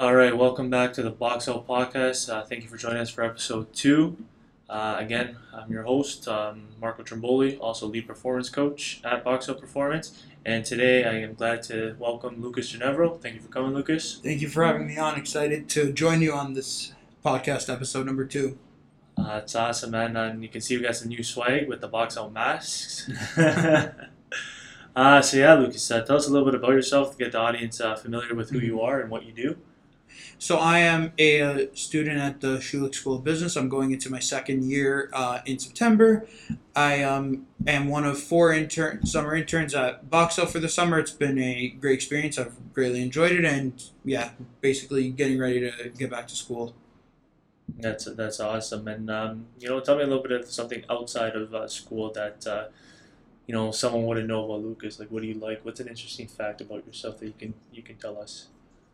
All right, welcome back to the Box Out Podcast. Uh, thank you for joining us for episode two. Uh, again, I'm your host, um, Marco Trimboli, also lead performance coach at Box Out Performance. And today I am glad to welcome Lucas Ginevro. Thank you for coming, Lucas. Thank you for having me on. Excited to join you on this podcast episode number two. Uh, it's awesome, man. And you can see we got some new swag with the Box Out masks. uh, so, yeah, Lucas, uh, tell us a little bit about yourself to get the audience uh, familiar with who you are and what you do. So I am a, student at the Schulich School of Business. I'm going into my second year uh, in September. I um, am one of four intern summer interns at Box Out for the summer. It's been a great experience. I've greatly enjoyed it, and yeah, basically getting ready to get back to school. That's that's awesome, and um, you know, tell me a little bit of something outside of uh, school that uh, you know someone wouldn't know about Lucas. Like, what do you like? What's an interesting fact about yourself that you can you can tell us?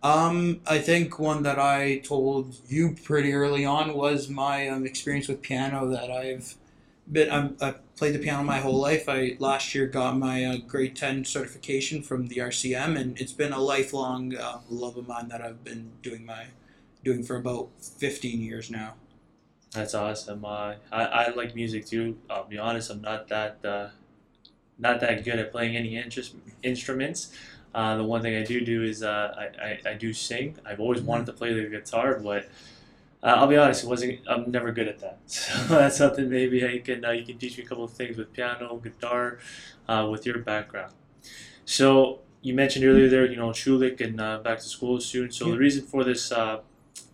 Um, I think one that I told you pretty early on was my um, experience with piano. That I've been I'm, I played the piano my whole life. I last year got my uh, grade ten certification from the RCM, and it's been a lifelong uh, love of mine that I've been doing my doing for about fifteen years now. That's awesome. Uh, I I like music too. I'll be honest. I'm not that uh, not that good at playing any interest, instruments. Uh, the one thing I do do is uh, I, I, I do sing. I've always Mm-hmm. wanted to play the guitar, but uh, I'll be honest, it wasn't. I'm never good at that. So that's something maybe you can uh, you can teach me a couple of things with piano, guitar, uh, with your background. So you mentioned earlier there, you know, Schulich and uh, back to school soon. So the reason for this uh,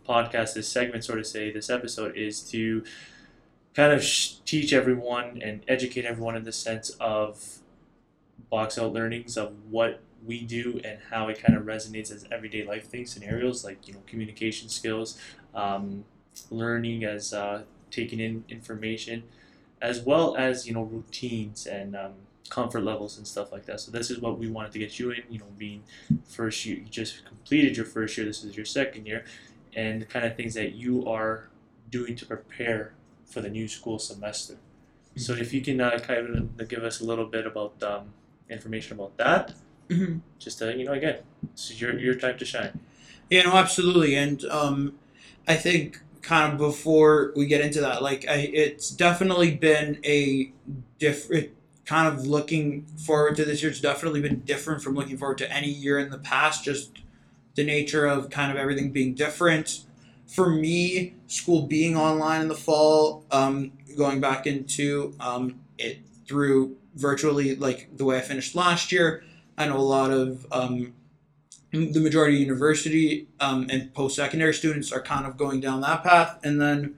podcast, this segment, sort of say, this episode is to kind of sh- teach everyone and educate everyone in the sense of box out learnings of what we do and how it kind of resonates as everyday life things scenarios like you know communication skills um, learning as uh, taking in information as well as you know routines and um, comfort levels and stuff like that. So this is what we wanted to get you in you know being first year you just completed your first year this is your second year and the kind of things that you are doing to prepare for the new school semester. So if you can uh, kind of give us a little bit about um, information about that Mhm. just uh, you know again this is your, your time to shine Yeah, no, absolutely, and um, I think kind of before we get into that, like I, it's definitely been a different kind of looking forward to this year. It's definitely been different from looking forward to any year in the past. Just the nature of kind of everything being different. For me, school being online in the fall, um, going back into um, it through virtually like the way I finished last year. I know a lot of um, the majority of university um, and post secondary students are kind of going down that path. And then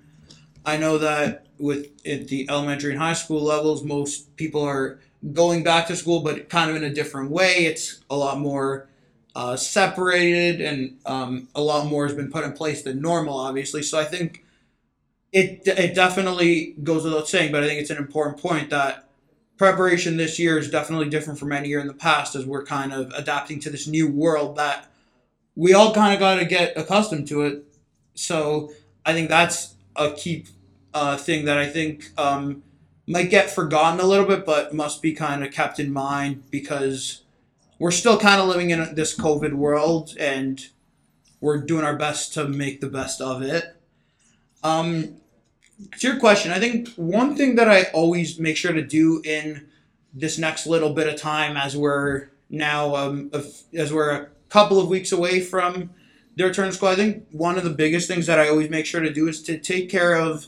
I know that with at the elementary and high school levels, most people are going back to school, but kind of in a different way. It's a lot more uh, separated, and um, a lot more has been put in place than normal, obviously. So I think it it definitely goes without saying, but I think it's an important point that preparation this year is definitely different from any year in the past as we're kind of adapting to this new world that we all kind of got to get accustomed to it. So I think that's a key uh, thing that I think um, might get forgotten a little bit, but must be kind of kept in mind because we're still kind of living in this COVID world and we're doing our best to make the best of it. Um, to your question, I think one thing that I always make sure to do in this next little bit of time, as we're now um, as we're a couple of weeks away from the return to school, I think one of the biggest things that I always make sure to do is to take care of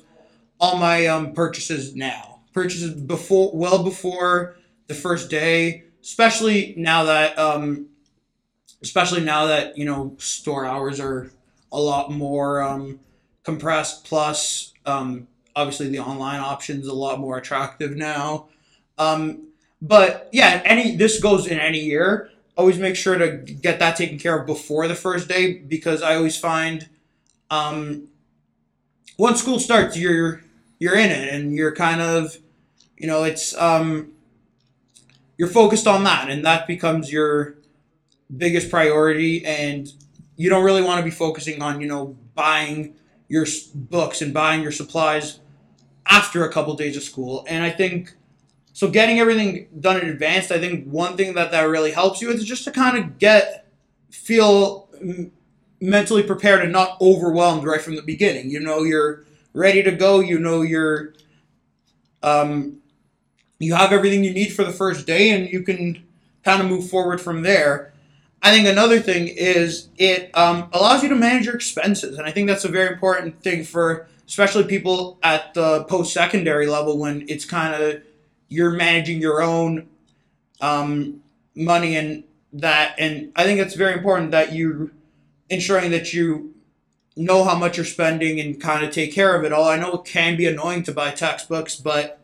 all my um, purchases now. Purchases before, well before the first day, especially now that, um, especially now that you know store hours are a lot more um, compressed. Plus, um, obviously the online options a lot more attractive now. Um, but yeah, any this goes in any year. Always make sure to get that taken care of before the first day because I always find um, once school starts, you're you're in it and you're kind of you know it's um, you're focused on that and that becomes your biggest priority and you don't really want to be focusing on you know buying your books and buying your supplies after a couple days of school and i think so getting everything done in advance i think one thing that that really helps you is just to kind of get feel mentally prepared and not overwhelmed right from the beginning. You know you're ready to go. You know you're um, you have everything you need for the first day, and you can kind of move forward from there. I think another thing is it um, allows you to manage your expenses, and I think that's a very important thing for especially people at the post secondary level when it's kind of you're managing your own um, money and that, and I think it's very important that you ensuring that you know how much you're spending and kind of take care of it all. I know it can be annoying to buy textbooks, but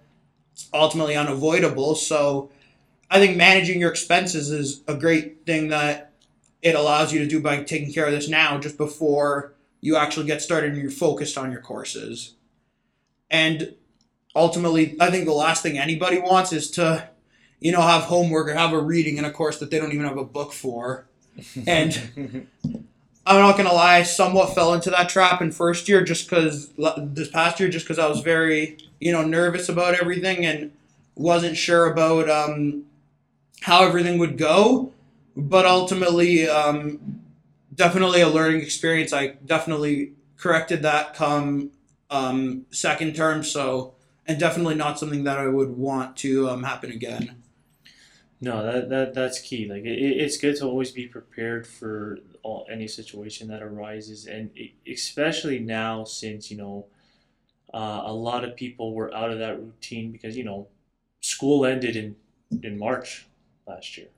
it's ultimately unavoidable. So I think managing your expenses is a great thing that it allows you to do by taking care of this now, just before you actually get started and you're focused on your courses. And ultimately, I think the last thing anybody wants is to, you know, have homework or have a reading in a course that they don't even have a book for. And I'm not gonna lie, I somewhat fell into that trap in first year just because this past year, just because I was very, you know, nervous about everything and wasn't sure about um, how everything would go. But ultimately, um, definitely a learning experience. I definitely corrected that come um, second term. So, and definitely not something that I would want to um, happen again. No, that, that that's key. Like it, it's good to always be prepared for all, any situation that arises, and especially now since you know uh, a lot of people were out of that routine because you know school ended in in March last year,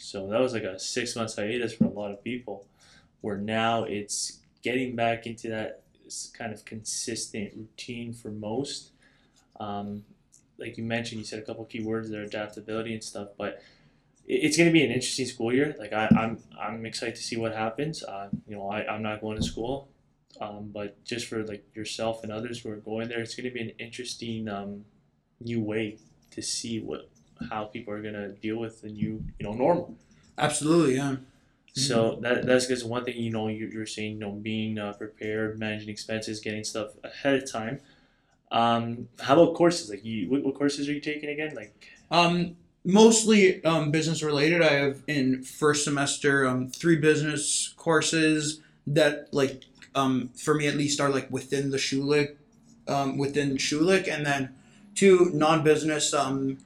so that was like a six months hiatus for a lot of people. Where now it's getting back into that kind of consistent routine for most. Um, like you mentioned, you said a couple key words there, adaptability and stuff. But it's going to be an interesting school year. Like I, I'm, I'm excited to see what happens. Uh, you know, I, I'm not going to school, um, but just for like yourself and others who are going there, it's going to be an interesting um, new way to see what how people are going to deal with the new, you know, normal. Absolutely, yeah. So that that's because one thing you know you're, you're saying you know being uh, prepared, managing expenses, getting stuff ahead of time. Um, how about courses? Like you, what, what courses are you taking again? Like Um, mostly um, business related. I have in first semester um, three business courses that like um, for me at least are like within the Schulich, um, within Schulich, and then two non-business um,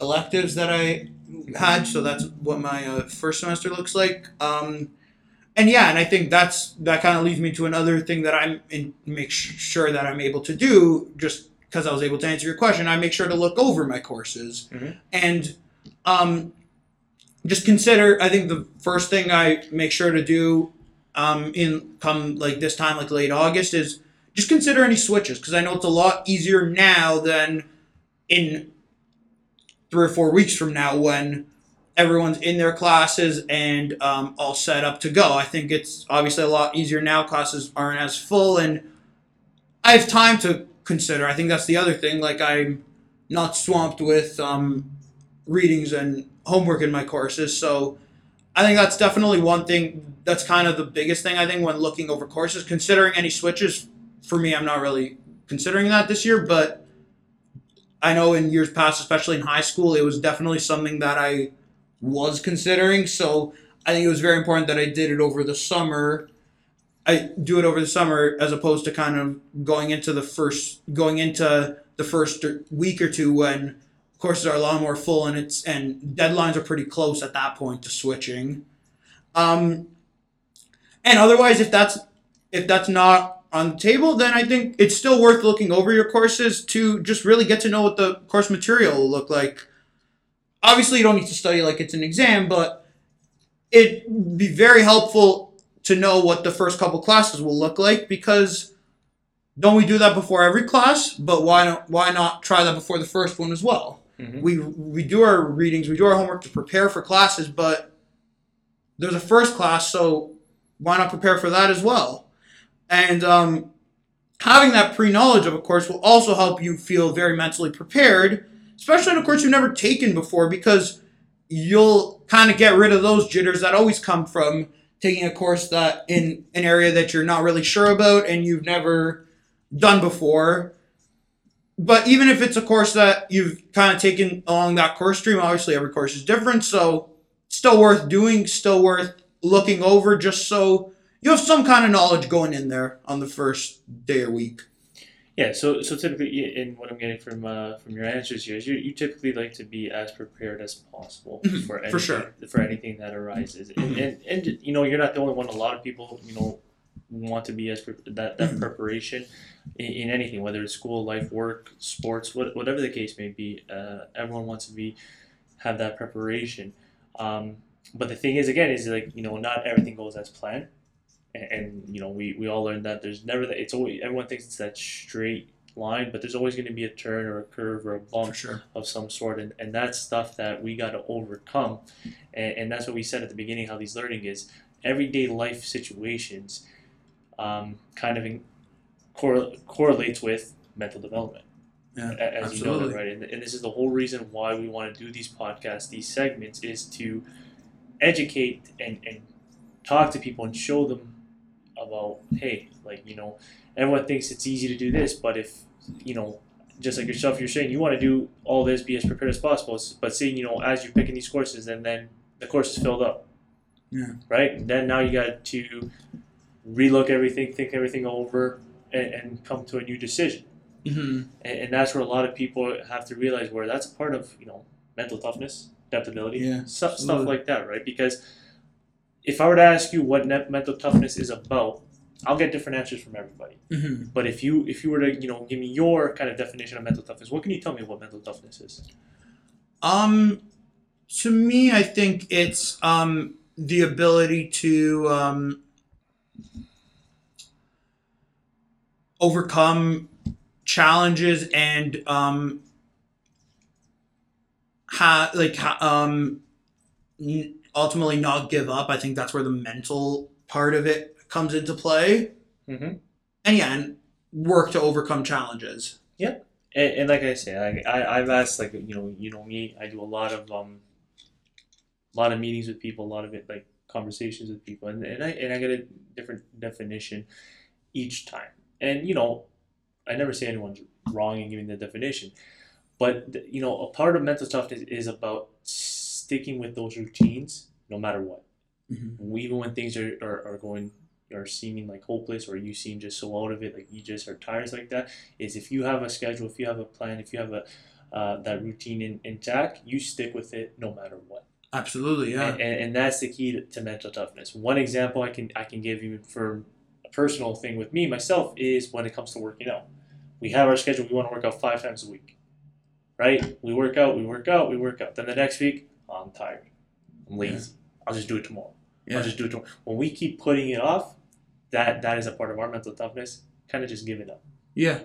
electives that I had. So that's what my uh, first semester looks like. Um, and yeah, and I think that's that kind of leads me to another thing that I'm in, make sure that I'm able to do just because I was able to answer your question. I make sure to look over my courses Mhm. and um, just consider. I think the first thing I make sure to do um, in come like this time, like late August, is just consider any switches because I know it's a lot easier now than in three or four weeks from now when everyone's in their classes and um, all set up to go. I think it's obviously a lot easier now. Classes aren't as full, and I have time to consider. I think that's the other thing. Like I'm not swamped with um, readings and homework in my courses, so I think that's definitely one thing. That's kind of the biggest thing I think when looking over courses. Considering any switches, for me, I'm not really considering that this year, but I know in years past, especially in high school, it was definitely something that I was considering. So I think it was very important that I did it over the summer. I do it over the summer as opposed to kind of going into the first going into the first week or two when courses are a lot more full and it's and deadlines are pretty close at that point to switching. Um, and otherwise, if that's if that's not on the table, then I think it's still worth looking over your courses to just really get to know what the course material will look like. Obviously, you don't need to study like it's an exam, but it'd be very helpful to know what the first couple classes will look like because don't we do that before every class? But why not? Why not try that before the first one as well? Mhm. We we do our readings, we do our homework to prepare for classes, but there's a first class, so why not prepare for that as well? And um, having that pre knowledge of a course will also help you feel very mentally prepared, especially in a course you've never taken before, because you'll kind of get rid of those jitters that always come from taking a course that in an area that you're not really sure about and you've never done before. But even if it's a course that you've kind of taken along that course stream, obviously every course is different, so still worth doing, still worth looking over just so you have some kind of knowledge going in there on the first day or week. Yeah, so so typically, and what I'm getting from uh, from your answers here is you, you typically like to be as prepared as possible Mhm, for anything, for sure. for anything that arises, and, and and you know you're not the only one. A lot of people you know want to be as pre- that that Mhm. preparation in, in anything, whether it's school, life, work, sports, what, whatever the case may be. Uh, everyone wants to be have that preparation. Um, but the thing is, again, is like you know not everything goes as planned and, and you know we, we all learned that there's never that it's always everyone thinks it's that straight line but there's always going to be a turn or a curve or a bump sure. of some sort and, and that's stuff that we got to overcome and, and that's what we said at the beginning how these learning is everyday life situations um, kind of in, correl correlates with mental development Yeah, as you know absolutely. right and, and this is the whole reason why we want to do these podcasts these segments is to educate and, and talk to people and show them about hey like you know everyone thinks it's easy to do this but if you know just like yourself you're saying you want to do all this be as prepared as possible but seeing you know as you're picking these courses and then the course is filled up. Yeah. right? And then now you got to relook everything think everything over and, and come to a new decision. Hmm and, and that's where a lot of people have to realize where that's a part of you know mental toughness adaptability Yeah, stuff, stuff like that right? Because if i were to ask you what net mental toughness is about i'll get different answers from everybody. Hmm but if you if you were to you know give me your kind of definition of mental toughness what can you tell me what mental toughness is? Um, to me, I think it's um the ability to um overcome challenges and um ha like ha- um n- ultimately not give up. I think that's where the mental part of it comes into play. mm-hmm. And yeah, and work to overcome challenges. and, and like I say, I, I I've asked like you know you know me, I do a lot of um, a lot of meetings with people, a lot of it like conversations with people, and, and I and I get a different definition each time. And you know, I never say anyone's wrong in giving the definition, but you know, a part of mental toughness is about sticking with those routines no matter what. Even when things are, are, are going are seeming like hopeless or you seem just so out of it like you just are tired like that is if you have a schedule if you have a plan if you have a uh, that routine in, intact you stick with it no matter what. Absolutely, yeah. and, and, and that's the key to, to mental toughness. One example i can i can give you for a personal thing with me myself is when it comes to working out. We have our schedule we want to work out five times a week right? We work out we work out we work out. Then the next week "Oh, i'm tired i'm lazy i'll just do it tomorrow Yeah. I'll just do it. tomorrow. When we keep putting it off, that that is a part of our mental toughness. Kind of just give it up. Yeah,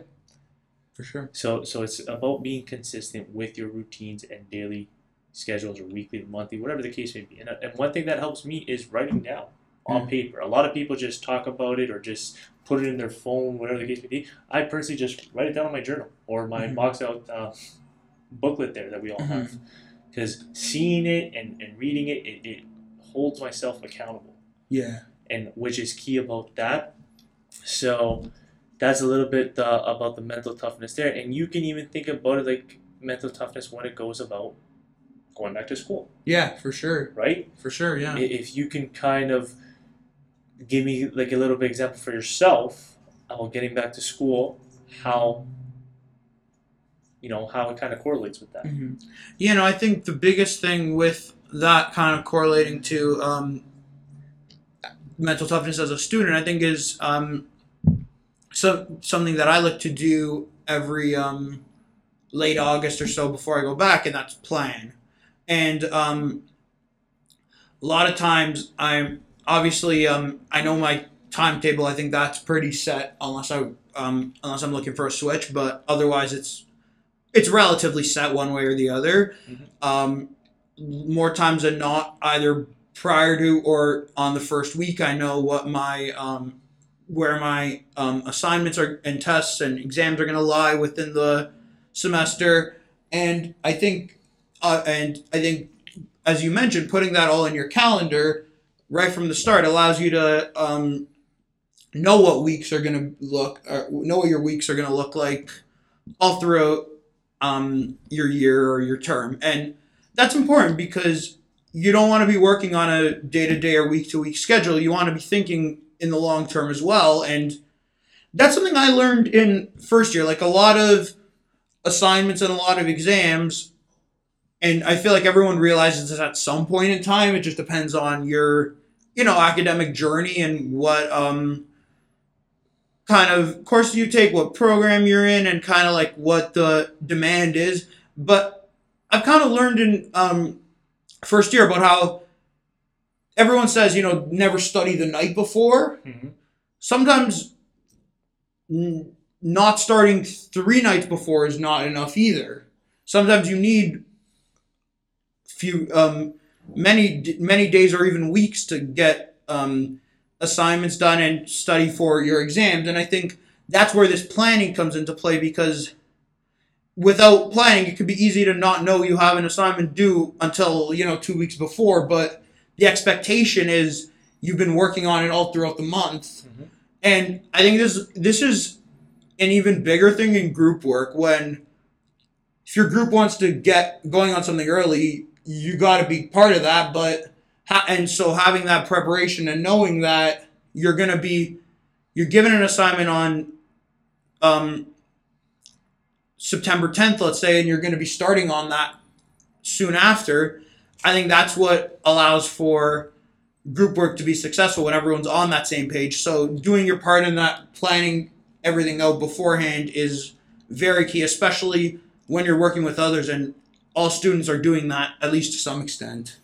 for sure. So so it's about being consistent with your routines and daily schedules or weekly or monthly, whatever the case may be. And, and one thing that helps me is writing down on Mm. paper. A lot of people just talk about it or just put it in their phone, whatever the case may be. I personally just write it down in my journal or my Mhm. box out uh, booklet there that we all Mhm. have. Because seeing it and, and reading it, it, it holds myself accountable Yeah. and which is key about that. So that's a little bit uh, about the mental toughness there, and you can even think about it like mental toughness when it goes about going back to school, Yeah, for sure. right? For sure, yeah. If you can kind of give me like a little bit example for yourself about getting back to school, how you know how it kind of correlates with that. hmm You know, I think the biggest thing with that kind of correlating to um, mental toughness as a student, I think, is um, so, something that I look to do every um, late August or so before I go back, and that's plan. And um, a lot of times, I'm obviously um, I know my timetable. I think that's pretty set, unless I um, unless I'm looking for a switch. But otherwise, it's it's relatively set one way or the other. Mhm. Um, more times than not, either prior to or on the first week, I know what my um, where my um, assignments are and tests and exams are going to lie within the semester, and I think uh, and I think as you mentioned, putting that all in your calendar right from the start allows you to um, know what weeks are going to look, or know what your weeks are going to look like all throughout um, your year or your term. And that's important because you don't want to be working on a day to day or week to week schedule. You want to be thinking in the long term as well. And that's something I learned in first year. Like a lot of assignments and a lot of exams, and I feel like everyone realizes this at some point in time. It just depends on your, you know, academic journey and what um kind of course you take, what program you're in, and kind of like what the demand is. But I've kind of learned in um, first year about how everyone says, you know, never study the night before. Mm-hmm. Sometimes n- not starting three nights before is not enough either. Sometimes you need few um, many many days or even weeks to get um, assignments done and study for your exams. And I think that's where this planning comes into play because without planning, it could be easy to not know you have an assignment due until you know two weeks before. But the expectation is you've been working on it all throughout the month, Mhm. and I think this this is an even bigger thing in group work when if your group wants to get going on something early, you got to be part of that. But and so having that preparation and knowing that you're gonna be you're given an assignment on um, September 10th, let's say, and you're going to be starting on that soon after, I think that's what allows for group work to be successful when everyone's on that same page. So doing your part in that, planning everything out beforehand is very key, especially when you're working with others and all students are doing that at least to some extent.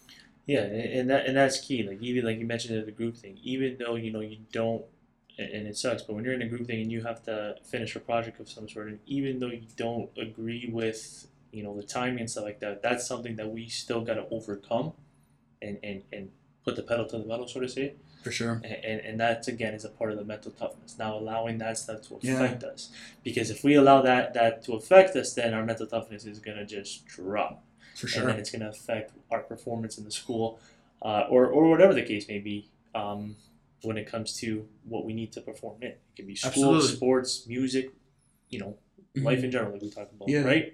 Yeah, and that and that's key. Like even like you mentioned in the group thing, even though you know you don't, and it sucks, but when you're in a group thing and you have to finish a project of some sort, and even though you don't agree with you know the timing and stuff like that, that's something that we still got to overcome, and and and put the pedal to the metal, so to say. For sure. and, and, and that again is a part of the mental toughness now allowing that stuff to Yeah. affect us because if we allow that that to affect us then our mental toughness is going to just drop For sure. and then it's going to affect our performance in the school uh, or, or whatever the case may be um, when it comes to what we need to perform in it can be school Absolutely. sports music you know life in general like we talked about Yeah. right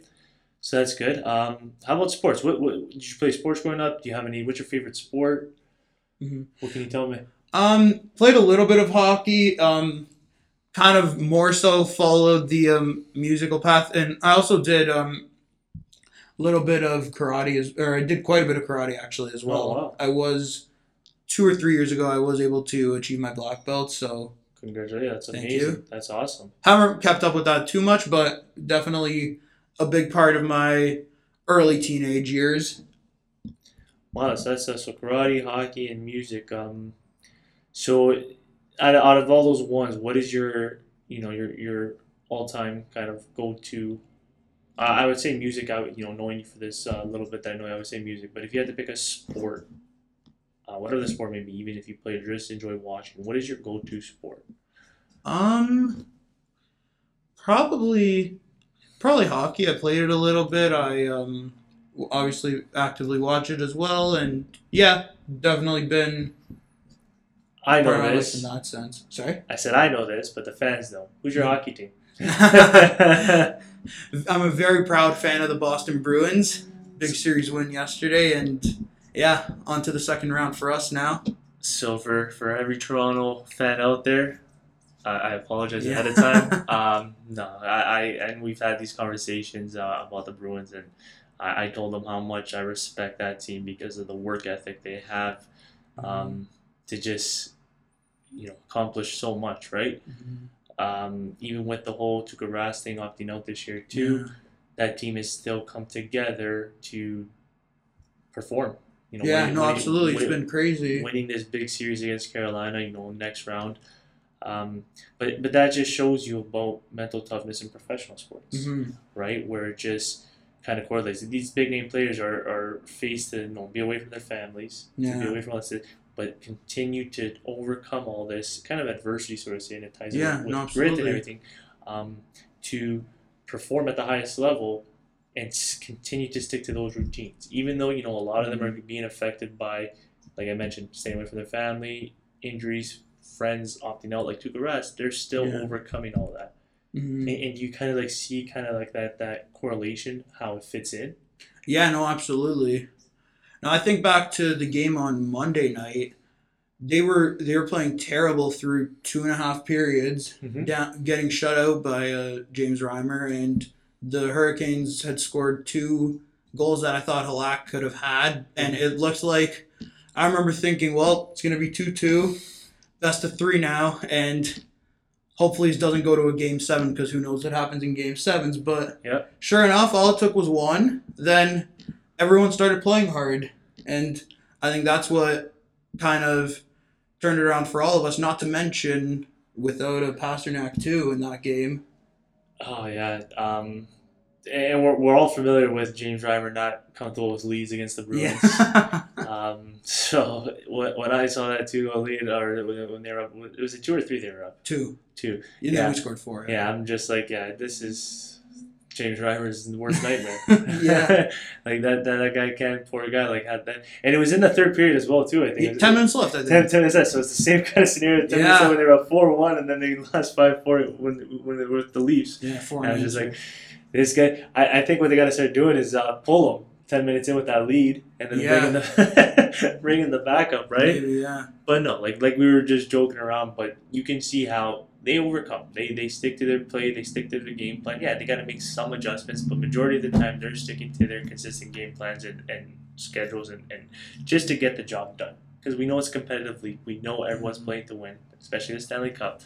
so that's good um, how about sports what, what did you play sports growing up do you have any what's your favorite sport Mhm. what can you tell me Um, played a little bit of hockey. Um, kind of more so followed the um, musical path, and I also did um, a little bit of karate, as, or I did quite a bit of karate actually as well. Oh, wow. I was two or three years ago. I was able to achieve my black belt, so Congratulations, that's Thank amazing. you. That's awesome. haven't kept up with that too much, but definitely a big part of my early teenage years. Wow, so that's uh, so karate, hockey, and music. Um, so out of, out of all those ones, what is your you know your your all time kind of go to? Uh, I would say music. I would, you know knowing you for this uh, little bit that I know, I would say music. But if you had to pick a sport, uh, whatever the sport may be, even if you play or just enjoy watching, what is your go to sport? Um, probably, probably hockey. I played it a little bit. I um, obviously actively watch it as well, and yeah, definitely been I know this. in that sense. Sorry, I said I know this, but the fans don't. Who's your hockey team? I'm a very proud fan of the Boston Bruins. Big series win yesterday, and yeah, on to the second round for us now. So for for every Toronto fan out there, I, I apologize Yeah. ahead of time. um, no, I, I and we've had these conversations uh, about the Bruins, and I, I told them how much I respect that team because of the work ethic they have um, to just you know accomplish so much, right? Mhm. Um, even with the whole Tuukka Rask thing opting out this year too, that team has still come together to perform. You know, Yeah, winning- no, winning- absolutely. It's been crazy. winning this big series against Carolina, you know, next round. Um, but but that just shows you about mental toughness in professional sports, Mhm. right? Where it just kind of correlates. These big name players are, are faced to you know, be away from their families, yeah. to be away from all this, but continue to overcome all this kind of adversity, sort of saying it ties Yeah, in with no, grit and everything, um, to perform at the highest level and continue to stick to those routines, even though you know a lot of them are Mm-hmm. being affected by, like I mentioned, staying away from their family, injuries, friends opting out, like Tuukka Rask. They're still Yeah. overcoming all that, Mhm. and, and you kind of like see kind of like that that correlation how it fits in. Yeah, no, absolutely. Now I think back to the game on Monday night, they were they were playing terrible through two and a half periods, Mhm. down, getting shut out by uh, James Reimer, and the Hurricanes had scored two goals that I thought Halak could have had, and it looked like I remember thinking, well, it's gonna be two two, best of three now, and hopefully it doesn't go to a game seven because who knows what happens in game sevens. But Yep. sure enough, all it took was one. Then everyone started playing hard, and I think that's what kind of turned it around for all of us. Not to mention without a Pastrnak too in that game. Oh yeah, um, and we're, we're all familiar with James Reimer not comfortable with leads against the Bruins. Yeah. Um, so when, when I saw that two goal lead, or when they were up, it was a two or three they were up two. two. You know Yeah. we scored four. Yeah, I'm just like, yeah, this is James Reimer's worst nightmare. Yeah. like that, that that guy can't poor guy like had that, and it was in the third period as well too. I think was- Ten minutes left. I think. 10, 10 minutes left, so it's the same kind of scenario. 10 minutes Yeah. left when they were up four one, and then they lost five four when when they were with the Leafs. Yeah, four And I was just like, this guy. I, I think what they got to start doing is uh, pull him ten minutes in with that lead, and then Yeah. bring the bring in the backup, right? Maybe, yeah. But no, like like we were just joking around, but you can see how they overcome. They they stick to their play, they stick to their game plan. Yeah, they got to make some adjustments, but majority of the time they're sticking to their consistent game plans and, and schedules and, and just to get the job done. Because we know it's a competitive league. We know everyone's playing to win, especially the Stanley Cup.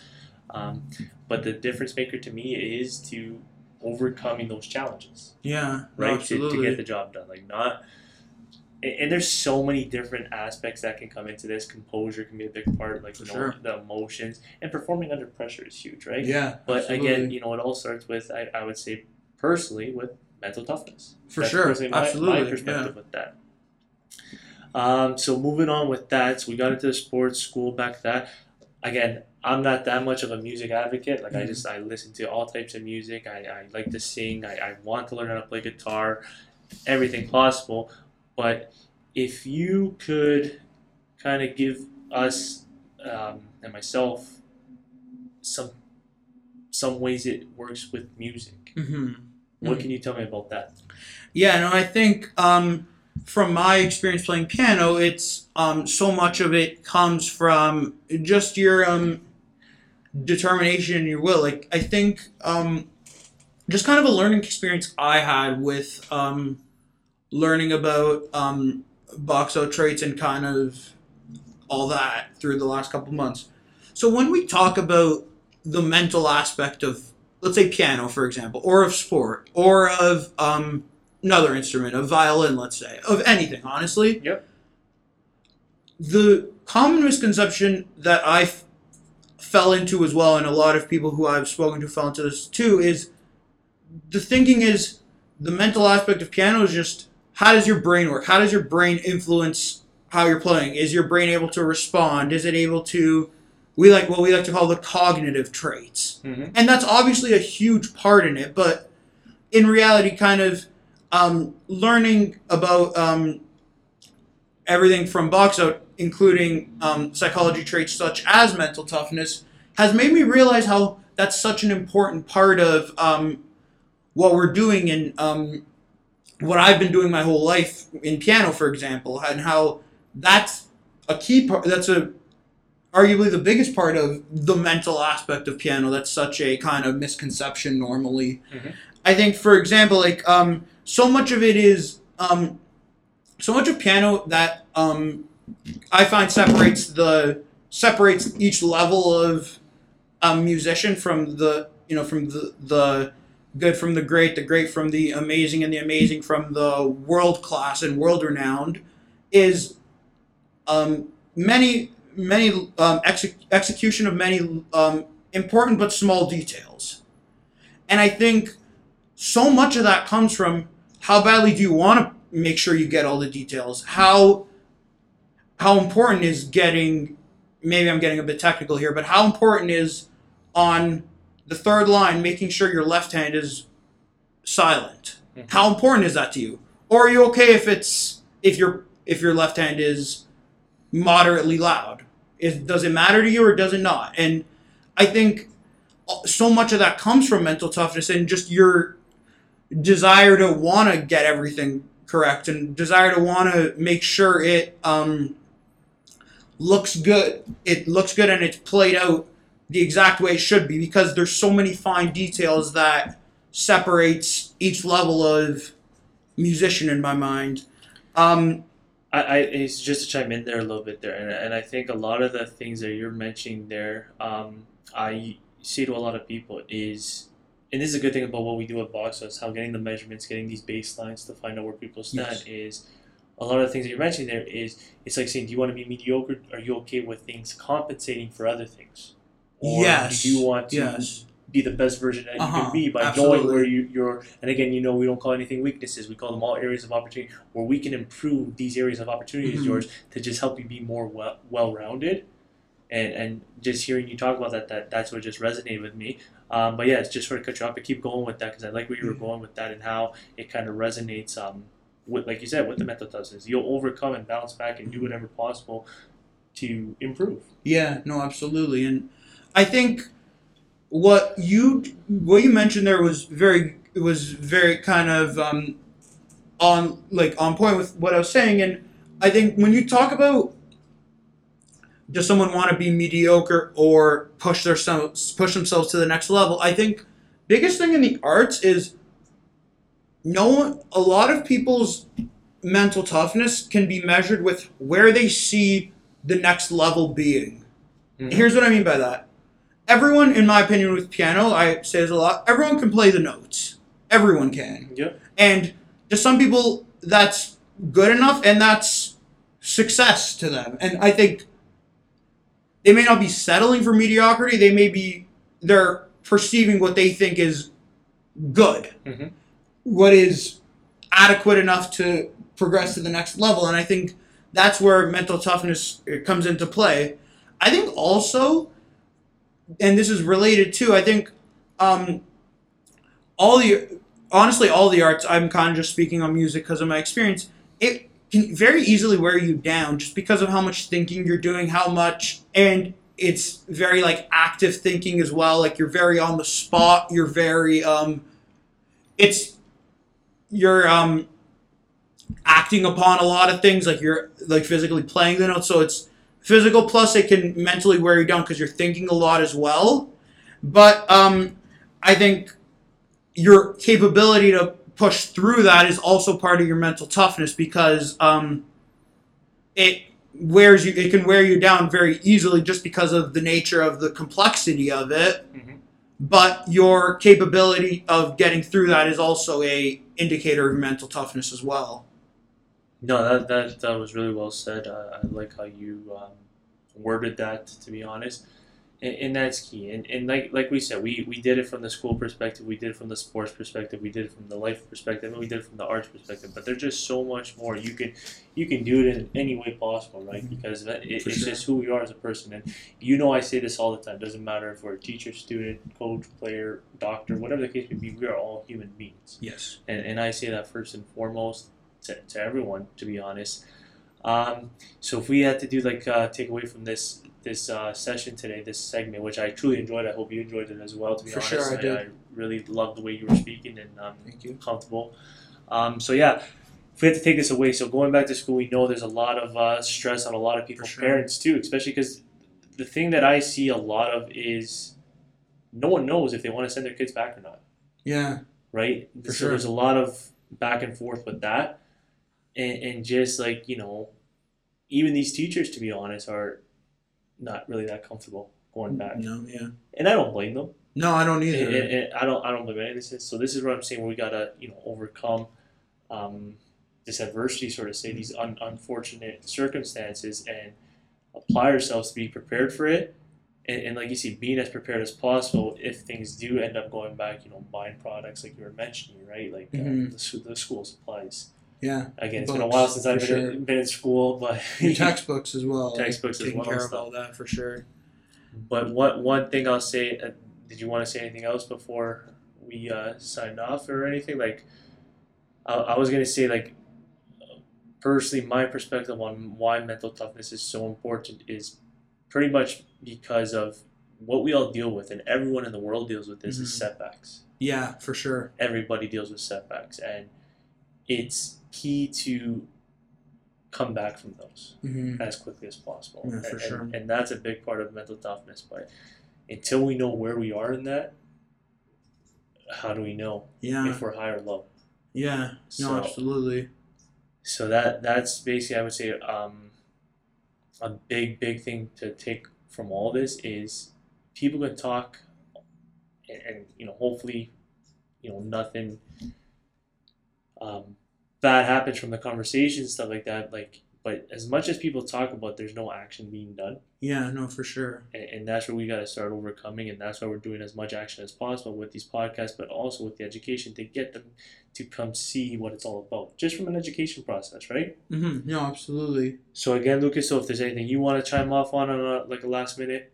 Um, but the difference maker to me is to overcoming those challenges Yeah. no, right? To, to get the job done. Like not and, there's so many different aspects that can come into this. Composure can be a big part, like you know, sure. the emotions and performing under pressure is huge, right? yeah. But again, you know, it all starts with I, I would say personally with mental toughness. For That's sure. my, Absolutely, my perspective with that. Um, so moving on with that, so we got into the sports school back that. Again, I'm not that much of a music advocate. Like I Mhm. just I listen to all types of music. I, I like to sing. I, I want to learn how to play guitar, everything possible. But if you could kind of give us um, and myself some some ways it works with music. Mhm. What Mhm. can you tell me about that? Yeah, no, I think um, from my experience playing piano, it's um, so much of it comes from just your um, determination and your will. Like I think um, just kind of a learning experience I had with um, learning about um, box out traits and kind of all that through the last couple months. So when we talk about the mental aspect of, let's say, piano, for example, or of sport, or of um, another instrument, a violin, let's say, of anything, honestly. Yep. The common misconception that I f- fell into as well, and a lot of people who I've spoken to fell into this too, is the thinking is the mental aspect of piano is just how does your brain work? How does your brain influence how you're playing? Is your brain able to respond? Is it able to we like what we like to call the cognitive traits. Mm-hmm. And that's obviously a huge part in it, but in reality, kind of um, learning about um, everything from box out, including um, psychology traits such as mental toughness, has made me realize how that's such an important part of um, what we're doing um, what I've been doing my whole life in piano, for example, and how that's a key part. That's a arguably the biggest part of the mental aspect of piano. That's such a kind of misconception normally. Mhm. I think, for example, like um, so much of it is um, so much of piano that um, I find separates the separates each level of a musician from the you know from the the good from the great, the great from the amazing, and the amazing from the world class and world renowned is um, many many um, exe- execution of many um, important but small details, and I think so much of that comes from how badly do you want to make sure you get all the details? How how important is getting maybe i'm getting a bit technical here but how important is on the third line making sure your left hand is silent Mhm. how important is that to you or are you okay if it's if your if your left hand is moderately loud is does it matter to you or does it not and i think so much of that comes from mental toughness and just your desire to want to get everything correct and desire to want to make sure it um looks good. It looks good and it's played out the exact way it should be because there's so many fine details that separates each level of musician in my mind. Um, I, I it's just to chime in there a little bit there, and, and I think a lot of the things that you're mentioning there, um, I see to a lot of people is, and this is a good thing about what we do at Box is how getting the measurements, getting these baselines to find out where people stand Yes. is. A lot of the things that you're mentioning there is it's like saying, do you want to be mediocre? Are you okay with things compensating for other things? Or yes. do you want to yes. be the best version that you Uh-huh, can be by absolutely. knowing where you, you're and again you know we don't call anything weaknesses we call them all areas of opportunity where we can improve these areas of opportunity Mhm. yours to just help you be more well, well-rounded and and just hearing you talk about that that that's what just resonated with me um, but yeah it's just sort of cut you off but keep going with that because I like where you were Mhm. going with that and how it kind of resonates um with like you said with the mental toughness is. you'll overcome and bounce back and do whatever possible to improve Yeah, no, absolutely. And I think what you what you mentioned there was very was very kind of um, on like on point with what I was saying. And I think when you talk about does someone want to be mediocre or push themselves push themselves to the next level, I think biggest thing in the arts is no one a lot of people's mental toughness can be measured with where they see the next level being. Mhm. Here's what I mean by that. Everyone, in my opinion, with piano, I say this a lot, everyone can play the notes. Everyone can. yeah And to some people, that's good enough and that's success to them. And I think they may not be settling for mediocrity, they may be, they're perceiving what they think is good, Mhm. what is adequate enough to progress to the next level. And I think that's where mental toughness comes into play. I think also, and this is related too, I think um, all the honestly all the arts i'm kind of just speaking on music because of my experience it can very easily wear you down just because of how much thinking you're doing how much and it's very like active thinking as well like you're very on the spot you're very um it's you're um acting upon a lot of things like you're like physically playing the notes so it's physical plus it can mentally wear you down because you're thinking a lot as well. But um i think your capability to push through that is also part of your mental toughness because um, it wears you it can wear you down very easily just because of the nature of the complexity of it. Mhm. but your capability of getting through that is also a indicator of mental toughness as well No, that that, that was really well said. Uh, I like how you um, worded that. To be honest, and, and that's key. And, and like like we said, we, we did it from the school perspective. We did it from the sports perspective. We did it from the life perspective, and we did it from the arts perspective. But there's just so much more. You can you can do it in any way possible, right? Mhm. Because that, it, it's sure. just who we are as a person. And you know, I say this all the time. It doesn't matter if we're a teacher, student, coach, player, doctor, whatever the case may be. We are all human beings yes and, and I say that first and foremost to, to everyone, to be honest. Um, so if we had to do like uh, take away from this this uh, session today, this segment, which I truly enjoyed, I hope you enjoyed it as well. To be For honest, sure, I did. I really loved the way you were speaking and um, thank you comfortable. Um, so yeah, if we had to take this away, so going back to school, we know there's a lot of uh, stress on a lot of people's sure. parents too, especially because the thing that I see a lot of is no one knows if they want to send their kids back or not yeah right? For so sure. there's a lot of back and forth with that, and, and just like you know, even these teachers, to be honest, are not really that comfortable going back, no yeah and I don't blame them. no i don't And, either and- and I don't I don't blame any of this. So this is what I'm saying. We gotta you know overcome um, this adversity, sort of say these un- unfortunate circumstances, and apply ourselves to be prepared for it. And, and like you see, being as prepared as possible if things do end up going back, you know, buying products like you were mentioning, right? Like uh, Mhm. the, the school supplies. Yeah Again, it's been a while since I've been, sure. in, been in school, but Your textbooks as well Textbooks as taking well care of all that for sure But what one thing I'll say, uh, did you want to say anything else before we uh, signed off or anything? Like, I, I was gonna say like, personally, my perspective on why mental toughness is so important is pretty much because of what we all deal with, and everyone in the world deals with this is Mhm. setbacks. yeah for sure Everybody deals with setbacks, and it's key to come back from those Mm-hmm. as quickly as possible. Yeah, for and, sure. And, and that's a big part of mental toughness. But until we know where we are in that, how do we know Yeah. if we're high or low? Yeah. No, So- absolutely. So that that's basically I would say um, a big big thing to take from all this is people can talk and, and you know hopefully you know nothing um, bad happens from the conversation stuff like that like but as much as people talk about there's no action being done Yeah. No, for sure. and, and that's where we got to start overcoming and that's why we're doing as much action as possible with these podcasts but also with the education to get them to come see what it's all about just from an education process right Mm-hmm. No, absolutely. so again, Lucas, so if there's anything you want to chime off on, on a, like a last minute,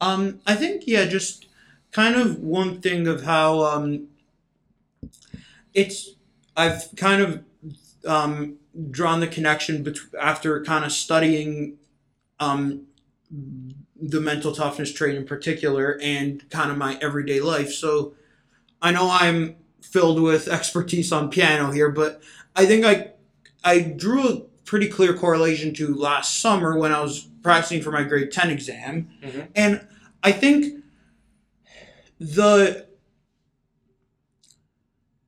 Um, I think yeah, just kind of one thing of how um, it's I've kind of um, drawn the connection between after kind of studying um, the mental toughness trait in particular and kind of my everyday life. So I know I'm filled with expertise on piano here, but I think I I drew a pretty clear correlation to last summer when I was practicing for my grade 10 exam. Mhm. And I think the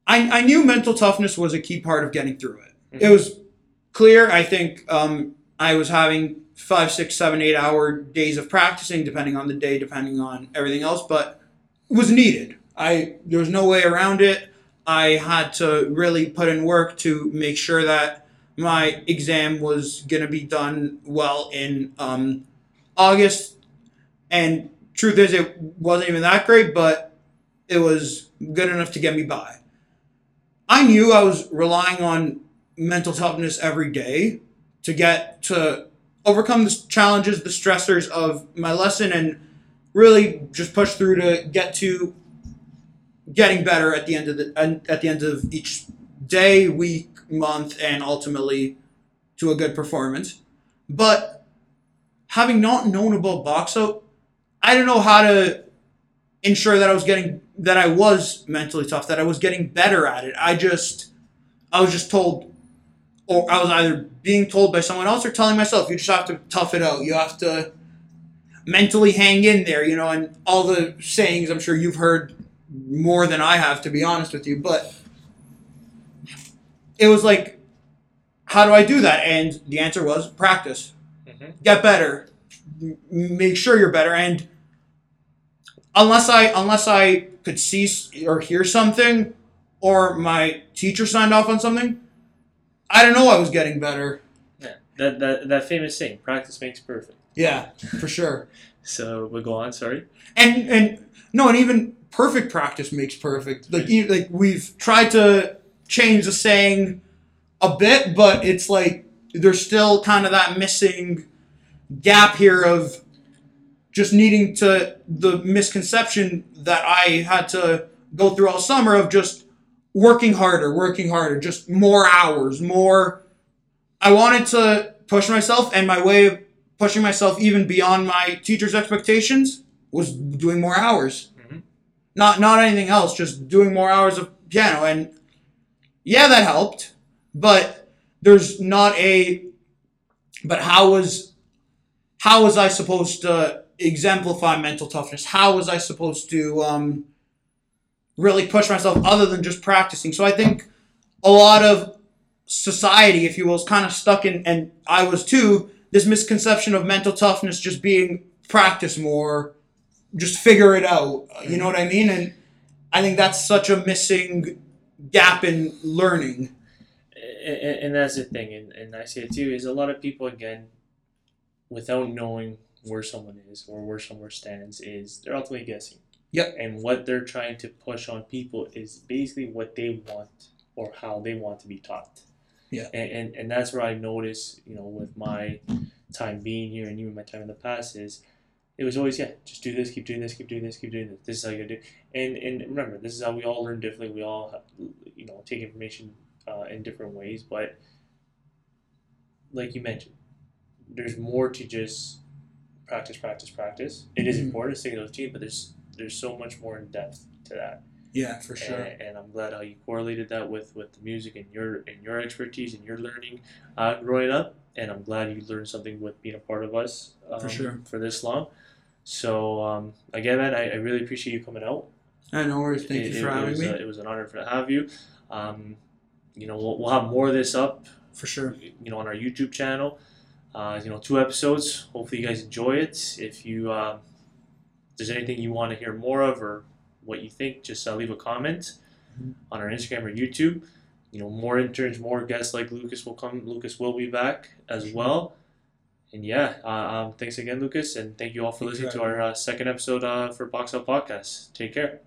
I, I knew mental toughness was a key part of getting through it. It Mhm. was clear. I think um, I was having five, six, seven, eight hour days of practicing, depending on the day, depending on everything else, but it was needed. I there was no way around it. I had to really put in work to make sure that my exam was going to be done well in um, August. And truth is, it wasn't even that great, but it was good enough to get me by. I knew I was relying on mental toughness every day to get to overcome the challenges, the stressors of my lesson, and really just push through to get to getting better at the end of the at the end of each day, week, month, and ultimately to a good performance. But having not known about box out, I didn't know how to ensure that I was getting that I was mentally tough, that I was getting better at it. I just I was just told or I was either being told by someone else or telling myself, you just have to tough it out. You have to mentally hang in there, you know, and all the sayings I'm sure you've heard more than I have, to be honest with you. But it was like, how do I do that? And the answer was practice, Mhm. get better, make sure you're better. And unless I unless I could see or hear something, or my teacher signed off on something, I don't know I was getting better. yeah, that, that that famous saying, practice makes perfect. Yeah, for sure. So we'll go on. Sorry. and and no, and even perfect practice makes perfect. Like like we've tried to change the saying a bit, but it's like there's still kind of that missing gap here of just needing to the misconception that I had to go through all summer of just working harder, working harder, just more hours, more. I wanted to push myself, and my way of pushing myself even beyond my teacher's expectations was doing more hours. Mhm. Not not anything else, just doing more hours of piano. And yeah, that helped, but there's not a. But how was, how was I supposed to exemplify mental toughness? How was I supposed to um, really push myself other than just practicing? So I think a lot of society, if you will, is kind of stuck in, and I was too, this misconception of mental toughness just being practice more, just figure it out. You know what I mean? And I think that's such a missing gap in learning. And, and that's the thing, and, and I say it too, is a lot of people again, without knowing where someone is or where someone stands, is they're ultimately guessing. Yep. And what they're trying to push on people is basically what they want or how they want to be taught. Yeah. And, and, and that's where I notice, you know, with my time being here and even my time in the past is it was always, yeah, just do this, keep doing this, keep doing this, keep doing this. This is how you do And and remember, this is how we all learn differently. We all have, you know, take information uh, in different ways, but like you mentioned, there's more to just practice, practice, practice. It is Mhm. important to stick to those teams, but there's there's so much more in depth to that. Yeah, for sure. and, and I'm glad how you correlated that with, with the music and your and your expertise and your learning uh, growing up. And I'm glad you learned something with being a part of us um, For sure. for this long. So um, again, man, I, I really appreciate you coming out. Uh, no worries. Thank it, you for it, having it was me. A, it was an honor to have you. Um, you know, we'll, we'll have more of this up. for sure. You know, on our YouTube channel. Uh, you know, two episodes. Hopefully, you guys enjoy it. If you uh, if there's anything you want to hear more of or what you think, just uh, leave a comment Mhm. on our Instagram or YouTube. You know, more interns, more guests like Lucas will come. Lucas will be back as well. And yeah, uh, um, thanks again, Lucas, and thank you all for Thanks listening to our uh, second episode uh, for Box Out Podcast. Take care.